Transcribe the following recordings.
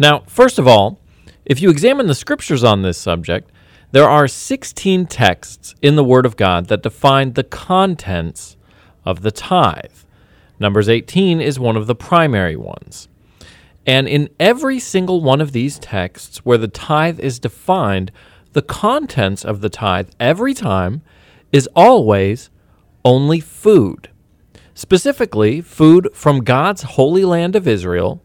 Now, first of all, if you examine the scriptures on this subject, there are 16 texts in the Word of God that define the contents of the tithe. Numbers 18 is one of the primary ones. And in every single one of these texts where the tithe is defined, the contents of the tithe every time is always only food. Specifically, food from God's holy land of Israel,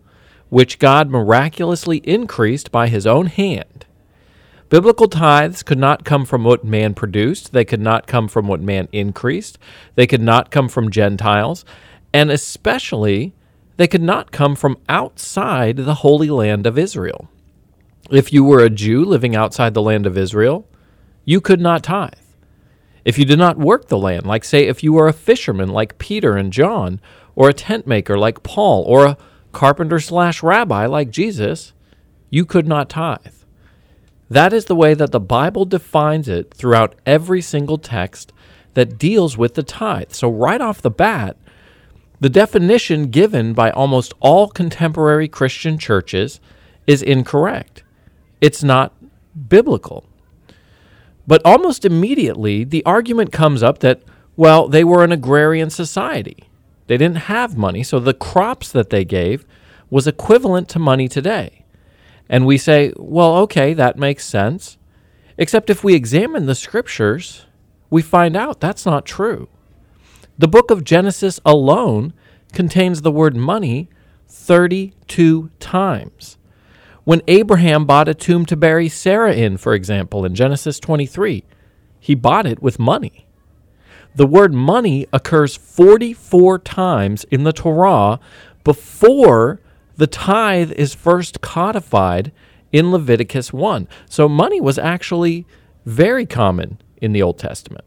which God miraculously increased by his own hand. Biblical tithes could not come from what man produced, they could not come from what man increased, they could not come from Gentiles, and especially they could not come from outside the holy land of Israel. If you were a Jew living outside the land of Israel, you could not tithe. If you did not work the land, like say if you were a fisherman like Peter and John, or a tent maker like Paul, or a carpenter slash rabbi like Jesus, you could not tithe. That is the way that the Bible defines it throughout every single text that deals with the tithe. So, right off the bat, the definition given by almost all contemporary Christian churches is incorrect. It's not biblical. But almost immediately, the argument comes up that, well, they were an agrarian society. They didn't have money, so the crops that they gave was equivalent to money today. And we say, well, okay, that makes sense. Except if we examine the scriptures, we find out that's not true. The book of Genesis alone contains the word money 32 times. When Abraham bought a tomb to bury Sarah in, for example, in Genesis 23, he bought it with money. The word money occurs 44 times in the Torah before the tithe is first codified in Leviticus 1. So money was actually very common in the Old Testament.